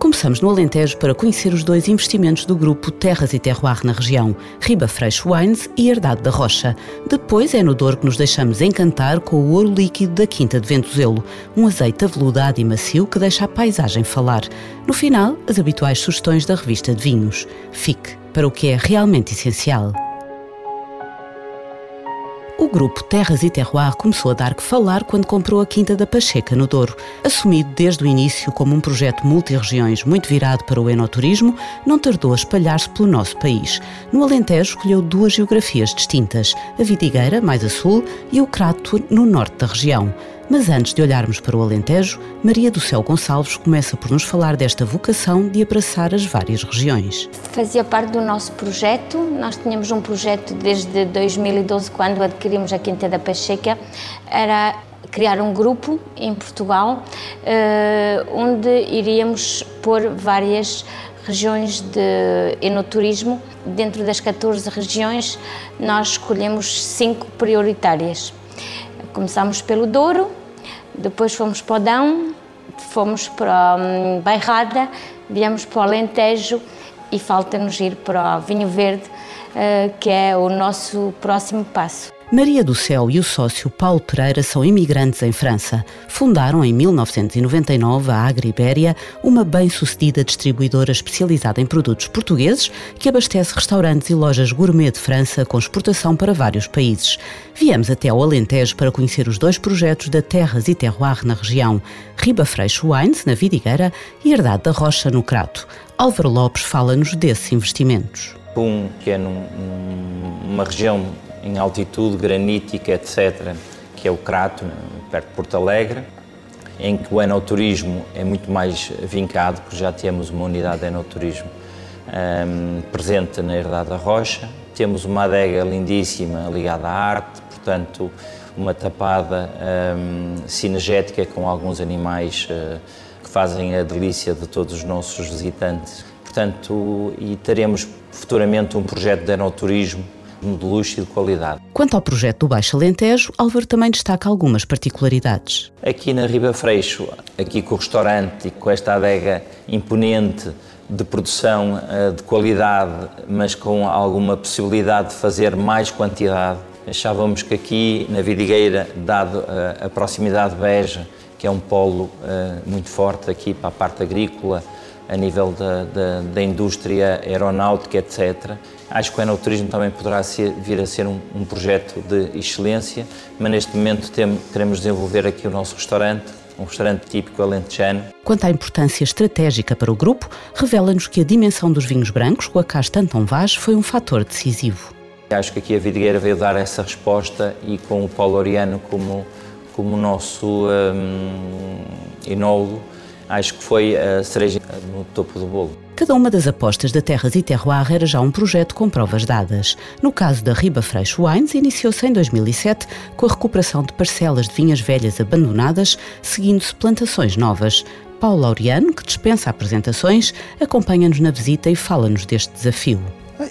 Começamos no Alentejo para conhecer os dois investimentos do grupo Terras e Terroir na região, Riba Freixo Wines e Herdade da Rocha. Depois é no Douro que nos deixamos encantar com o ouro líquido da Quinta de Ventozelo, um azeite aveludado e macio que deixa a paisagem falar. No final, as habituais sugestões da revista de vinhos. Fique para o que é realmente essencial. O grupo Terras e Terroir começou a dar que falar quando comprou a Quinta da Pacheca, no Douro. Assumido desde o início como um projeto multi-regiões muito virado para o enoturismo, não tardou a espalhar-se pelo nosso país. No Alentejo escolheu duas geografias distintas, a Vidigueira, mais a sul, e o Crato, no norte da região. Mas antes de olharmos para o Alentejo, Maria do Céu Gonçalves começa por nos falar desta vocação de abraçar as várias regiões. Fazia parte do nosso projeto. Nós tínhamos um projeto desde 2012, quando adquirimos a Quinta da Pacheca, era criar um grupo em Portugal eh, onde iríamos pôr várias regiões de enoturismo. Dentro das 14 regiões, nós escolhemos cinco prioritárias. Começamos pelo Douro, depois fomos para o Dão, fomos para um, Bairrada, viemos para o Alentejo e falta-nos ir para o Vinho Verde, uh, que é o nosso próximo passo. Maria do Céu e o sócio Paulo Pereira são imigrantes em França. Fundaram em 1999 a Agribéria, uma bem-sucedida distribuidora especializada em produtos portugueses que abastece restaurantes e lojas gourmet de França com exportação para vários países. Viemos até ao Alentejo para conhecer os dois projetos da Terras e Terroir na região, Riba Freixo Wines, na Vidigueira, e Herdade da Rocha, no Crato. Álvaro Lopes fala-nos desses investimentos. Um que é num, numa região em altitude granítica, etc., que é o Crato, perto de Porto Alegre, em que o enoturismo é muito mais vincado, porque já temos uma unidade de enoturismo um, presente na Herdade da Rocha. Temos uma adega lindíssima ligada à arte, portanto, uma tapada um, sinergética com alguns animais uh, que fazem a delícia de todos os nossos visitantes. Portanto, e teremos futuramente um projeto de enoturismo de luxo e de qualidade. Quanto ao projeto do Baixo Alentejo, Álvaro também destaca algumas particularidades. Aqui na Riba Freixo, aqui com o restaurante e com esta adega imponente de produção eh, de qualidade, mas com alguma possibilidade de fazer mais quantidade, achávamos que aqui na Vidigueira, dado a proximidade de Beja, que é um polo eh, muito forte aqui para a parte agrícola, a nível da, da, da indústria aeronáutica, etc. Acho que o enoturismo também poderá ser, vir a ser um, um, projeto de excelência, mas neste momento tem, queremos desenvolver aqui o nosso restaurante, um restaurante típico alentejano. Quanto à importância estratégica para o grupo, revela-nos que a dimensão dos vinhos brancos com a casta Antão Vaz foi um fator decisivo. Acho que aqui a Vidigueira veio dar essa resposta e com o Paulo Oriano como, como nosso um, enólogo, acho que foi a cereja no topo do bolo. Cada uma das apostas da Terras e Terroir era já um projeto com provas dadas. No caso da Riba Freixo Wines, iniciou-se em 2007 com a recuperação de parcelas de vinhas velhas abandonadas, seguindo-se plantações novas. Paulo Laureano, que dispensa apresentações, acompanha-nos na visita e fala-nos deste desafio.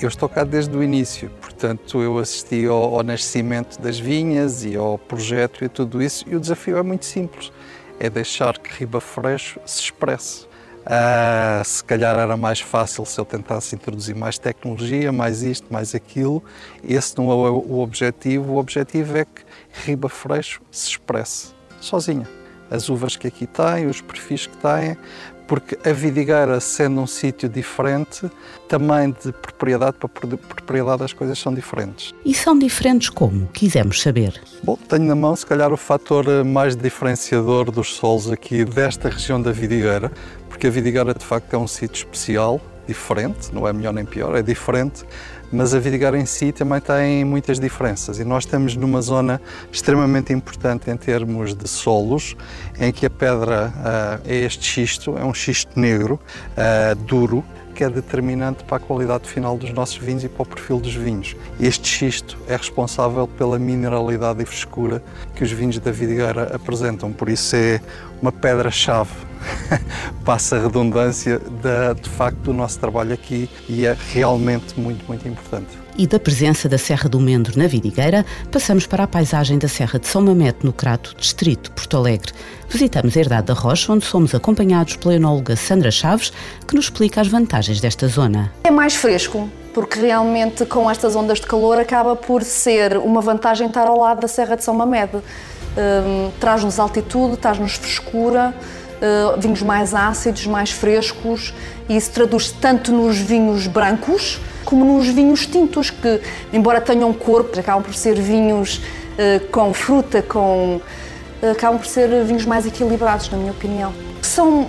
Eu estou cá desde o início, portanto, eu assisti ao, ao nascimento das vinhas e ao projeto e tudo isso, e o desafio é muito simples é deixar que Riba Freixo se expresse. Uh, se calhar era mais fácil se eu tentasse introduzir mais tecnologia, mais isto, mais aquilo. Esse não é o objetivo. O objetivo é que Riba Freixo se expresse sozinha. As uvas que aqui têm, os perfis que têm, porque a Vidigueira, sendo um sítio diferente, também de propriedade para propriedade as coisas são diferentes. E são diferentes como? Quisemos saber. Bom, tenho na mão, se calhar, o fator eh, mais diferenciador dos solos aqui desta região da Vidigueira, porque a Vidigueira, de facto, é um sítio especial, diferente, não é melhor nem pior, é diferente, mas a Vidigueira em si também tem muitas diferenças e nós estamos numa zona extremamente importante em termos de solos, em que a pedra uh, é este xisto, é um xisto negro, uh, duro, que é determinante para a qualidade final dos nossos vinhos e para o perfil dos vinhos. Este xisto é responsável pela mineralidade e frescura que os vinhos da Vidigueira apresentam, por isso é uma pedra-chave passa a redundância da, de facto do nosso trabalho aqui e é realmente muito, muito importante e da presença da Serra do Mendro na Vidigueira, passamos para a paisagem da Serra de São Mamete, no Crato, distrito de Porto Alegre. Visitamos a Herdade da Rocha, onde somos acompanhados pela enóloga Sandra Chaves, que nos explica as vantagens desta zona. É mais fresco, porque realmente com estas ondas de calor acaba por ser uma vantagem estar ao lado da Serra de São Mamede. Um, traz-nos altitude, traz-nos frescura, uh, vinhos mais ácidos, mais frescos, e isso traduz-se tanto nos vinhos brancos, como nos vinhos tintos, que, embora tenham corpo, acabam por ser vinhos uh, com fruta, com, uh, acabam por ser vinhos mais equilibrados, na minha opinião. São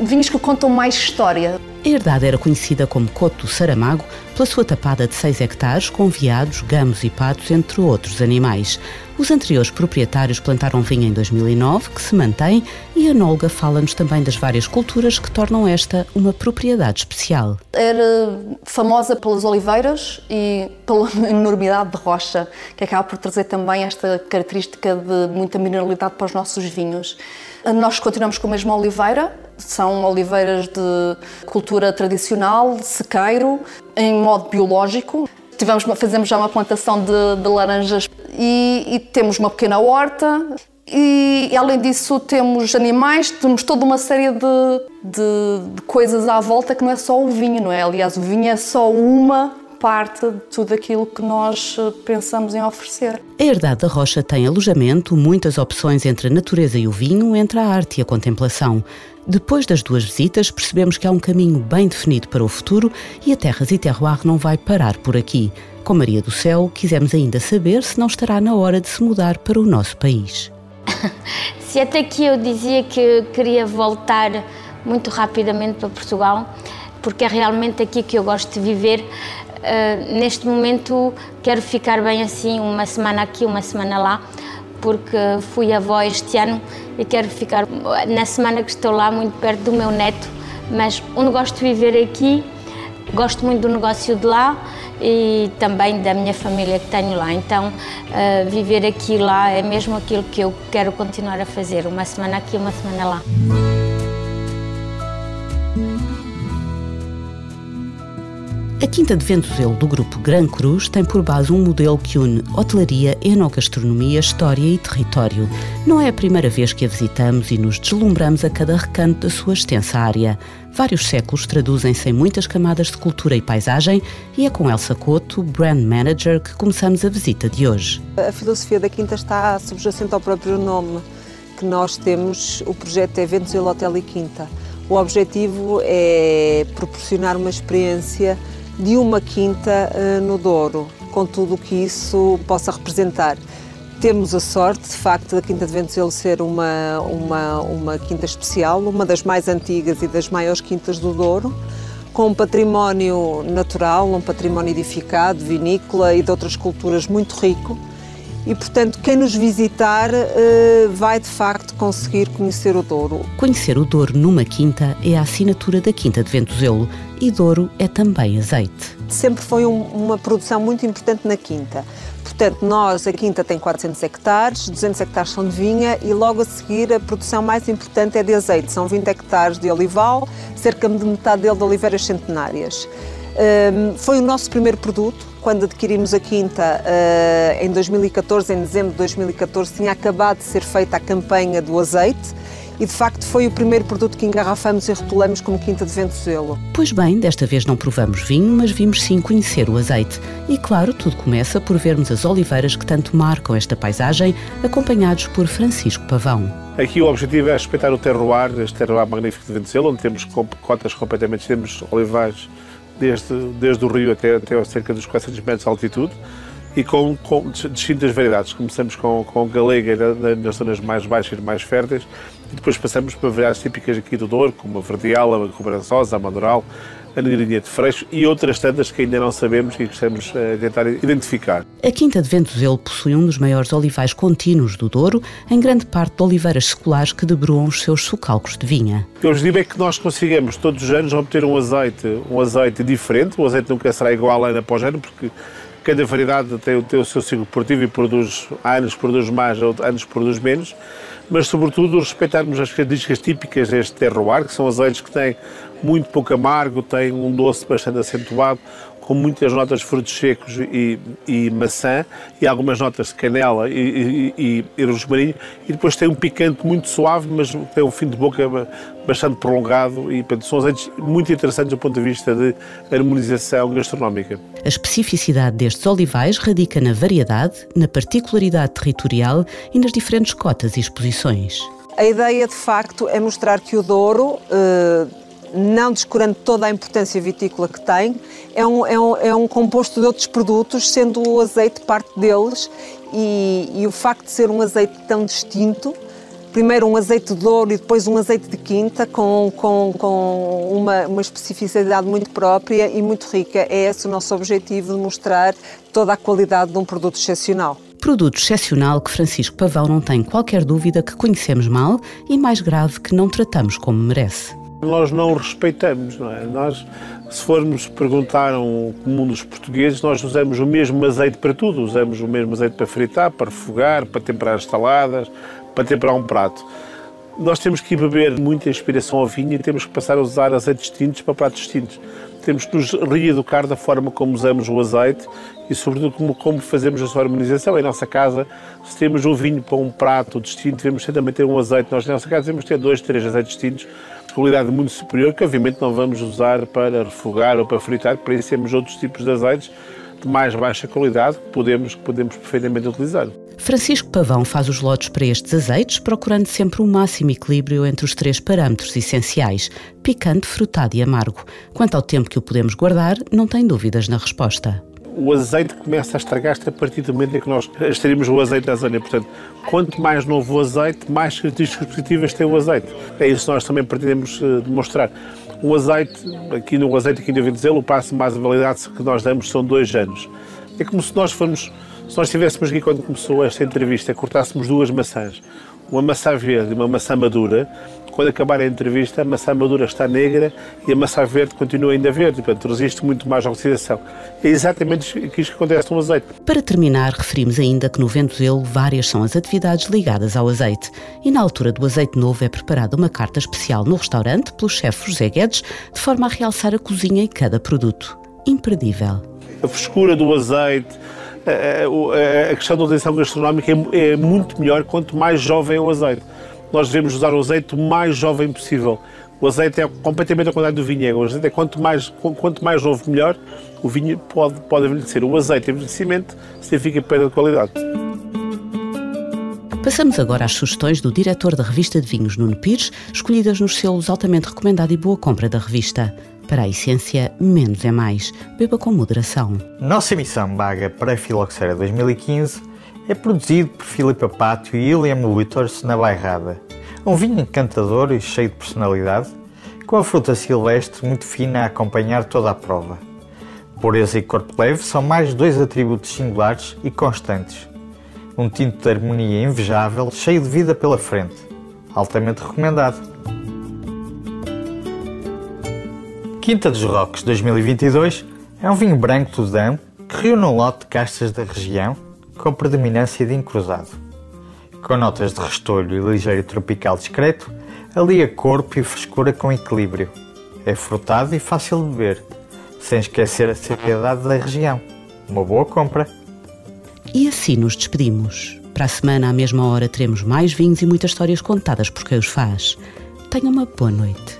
vinhos que contam mais história. A herdade era conhecida como Coto do Saramago pela sua tapada de 6 hectares com veados, gamos e patos, entre outros animais. Os anteriores proprietários plantaram vinho em 2009, que se mantém, e a Nolga fala-nos também das várias culturas que tornam esta uma propriedade especial. Era famosa pelas oliveiras e pela enormidade de rocha, que acaba por trazer também esta característica de muita mineralidade para os nossos vinhos. Nós continuamos com a mesma oliveira, são oliveiras de cultura tradicional, de sequeiro, em modo biológico. Tivemos, fazemos já uma plantação de, de laranjas e, e, temos uma pequena horta. E, além disso, temos animais, temos toda uma série de, de, de coisas à volta que não é só o vinho, não é? Aliás, o vinho é só uma parte de tudo aquilo que nós eh, pensamos em oferecer. A Herdade da Rocha tem alojamento, muitas opções entre a natureza e o vinho, entre a arte e a contemplação. Depois das duas visitas, percebemos que há um caminho bem definido para o futuro e a Terras e Terroir não vai parar por aqui. Com Maria do Céu, quisemos ainda saber se não estará na hora de se mudar para o nosso país. se até aqui eu dizia que queria voltar muito rapidamente para Portugal, porque é realmente aqui que eu gosto de viver, Uh, neste momento quero ficar bem assim, uma semana aqui, uma semana lá, porque fui avó este ano e quero ficar na semana que estou lá muito perto do meu neto. Mas onde gosto de viver aqui, gosto muito do negócio de lá e também da minha família que tenho lá. Então, uh, viver aqui lá é mesmo aquilo que eu quero continuar a fazer, uma semana aqui, uma semana lá. Quinta de Ventuzelo do grupo Gran Cruz tem por base um modelo que une hotelaria, enogastronomia, história e território. Não é a primeira vez que a visitamos e nos deslumbramos a cada recanto da sua extensa área. Vários séculos traduzem-se em muitas camadas de cultura e paisagem e é com Elsa Couto, Brand Manager, que começamos a visita de hoje. A filosofia da Quinta está subjacente ao próprio nome que nós temos. O projeto é Ventuzelo Hotel e Quinta. O objetivo é proporcionar uma experiência de uma quinta uh, no Douro, com tudo o que isso possa representar. Temos a sorte, de facto, da Quinta de Ventuzelo ser uma, uma, uma quinta especial, uma das mais antigas e das maiores quintas do Douro, com um património natural, um património edificado, vinícola e de outras culturas muito rico e, portanto, quem nos visitar uh, vai de facto conseguir conhecer o Douro. Conhecer o Douro numa quinta é a assinatura da Quinta de Ventuzelo e Douro é também azeite. Sempre foi um, uma produção muito importante na quinta. Portanto, nós, a quinta tem 400 hectares, 200 hectares são de vinha e logo a seguir a produção mais importante é de azeite. São 20 hectares de olival, cerca de metade dele de oliveiras centenárias. Um, foi o nosso primeiro produto, quando adquirimos a quinta uh, em 2014, em dezembro de 2014, tinha acabado de ser feita a campanha do azeite e de facto foi o primeiro produto que engarrafamos e rotulamos como Quinta de Ventuzelo. Pois bem, desta vez não provamos vinho, mas vimos sim conhecer o azeite. E claro, tudo começa por vermos as oliveiras que tanto marcam esta paisagem, acompanhados por Francisco Pavão. Aqui o objetivo é respeitar o terroir, este terroir magnífico de Ventuzelo, onde temos cotas completamente, temos olivais desde, desde o rio até, até cerca dos 400 metros de altitude e com, com distintas variedades. Começamos com, com galega nas zonas mais baixas e mais férteis e depois passamos para variedades típicas aqui do Douro, como a verdeal, a cobrançosa, a madural, a negrinha de Freixo e outras tantas que ainda não sabemos e que estamos a tentar identificar. A Quinta de Ventuzelo possui um dos maiores olivais contínuos do Douro, em grande parte de oliveiras seculares que debruam os seus socalcos de vinha. O que eu vos digo é que nós conseguimos todos os anos obter um azeite, um azeite diferente, o azeite nunca será igual ano após ano, porque cada variedade tem, tem o seu ciclo produtivo e produz, anos produz mais, anos produz menos, mas sobretudo respeitarmos as características típicas deste terroir, que são azeites que têm muito pouco amargo, têm um doce bastante acentuado, com muitas notas de frutos secos e, e maçã, e algumas notas de canela e, e, e, rosmarinho, e depois tem um picante muito suave, mas tem um fim de boca bastante prolongado, e portanto, são azeites muito interessantes do ponto de vista de harmonização gastronómica. A especificidade destes olivais radica na variedade, na particularidade territorial e nas diferentes cotas e exposições. A ideia, de facto, é mostrar que o Douro, eh, não descurando toda a importância vitícola que tem, é um, é um, é um composto de outros produtos, sendo o azeite parte deles, e, e o facto de ser um azeite tão distinto, primeiro um azeite de ouro e depois um azeite de quinta, com, com, com uma, uma especificidade muito própria e muito rica. É esse o nosso objetivo, de mostrar toda a qualidade de um produto excepcional. Produto excepcional que Francisco Pavão não tem qualquer dúvida que conhecemos mal e, mais grave, que não tratamos como merece. Nós não respeitamos, não é? Nós, se formos perguntar a um comum dos portugueses, nós usamos o mesmo azeite para tudo. Usamos o mesmo azeite para fritar, para refogar, para temperar as saladas, para temperar um prato. Nós temos que beber muita inspiração ao vinho e temos que passar a usar azeites distintos para pratos distintos. Temos que nos reeducar da forma como usamos o azeite e, sobretudo, como, como fazemos a sua harmonização. Em nossa casa, se temos um vinho para um prato distinto, devemos também ter um azeite. Nós, na nossa casa, devemos ter dois, três azeites distintos qualidade muito superior, que obviamente não vamos usar para refogar ou para fritar, temos outros tipos de azeites de mais baixa qualidade que podemos, que podemos perfeitamente utilizar. Francisco Pavão faz os lotes para estes azeites, procurando sempre o um máximo equilíbrio entre os três parâmetros essenciais: picante, frutado e amargo. Quanto ao tempo que o podemos guardar, não tem dúvidas na resposta o azeite começa a estragar-se a partir do momento em que nós extraímos o azeite da zona. Portanto, quanto mais novo o azeite, mais características positivas tem o azeite. É isso que nós também pretendemos uh, demonstrar. O azeite, aqui no azeite aqui de Vintezelo, o passo mais de validade que nós damos são dois anos. É como se nós formos, se nós estivéssemos aqui quando começou esta entrevista, cortássemos duas maçãs, uma maçã verde e uma maçã madura, quando acabar a entrevista, a maçã madura está negra e a maçã verde continua ainda verde, portanto, resiste muito mais à oxidação. É exatamente isto que acontece no azeite. Para terminar, referimos ainda que no Ventuzelo várias são as atividades ligadas ao azeite e na altura do azeite novo é preparada uma carta especial no restaurante pelo chefe José Guedes, de forma a realçar a cozinha e cada produto. Imperdível. A frescura do azeite, a, questão da utilização gastronómica é, é muito melhor quanto mais jovem é o azeite nós devemos usar o azeite o mais jovem possível. O azeite é completamente ao contrário do vinho. O azeite é quanto mais, quanto mais novo, melhor. O vinho pode, pode envelhecer. O azeite, envelhecimento, significa perda de qualidade. Passamos agora às sugestões do diretor da revista de vinhos, Nuno Pires, escolhidas nos selos altamente recomendado e boa compra da revista. Para a essência, menos é mais. Beba com moderação. Nossa emissão Baga para a Filoxera 2015 é produzido por Filipe Apátio e William Witters na Bairrada. Um vinho encantador e cheio de personalidade, com a fruta silvestre muito fina a acompanhar toda a prova. Pureza e corpo leve são mais dois atributos singulares e constantes. Um tinto de harmonia invejável, cheio de vida pela frente. Altamente recomendado. Quinta dos Roques 2022 é um vinho branco Tudão que reúne um lote de castas da região com predominância de encruzado. Com notas de restolho e ligeiro tropical discreto, alia corpo e frescura com equilíbrio. É frutado e fácil de beber, sem esquecer a seriedade da região. Uma boa compra. E assim nos despedimos. Para a semana, à mesma hora, teremos mais vinhos e muitas histórias contadas por quem os faz. Tenha uma boa noite.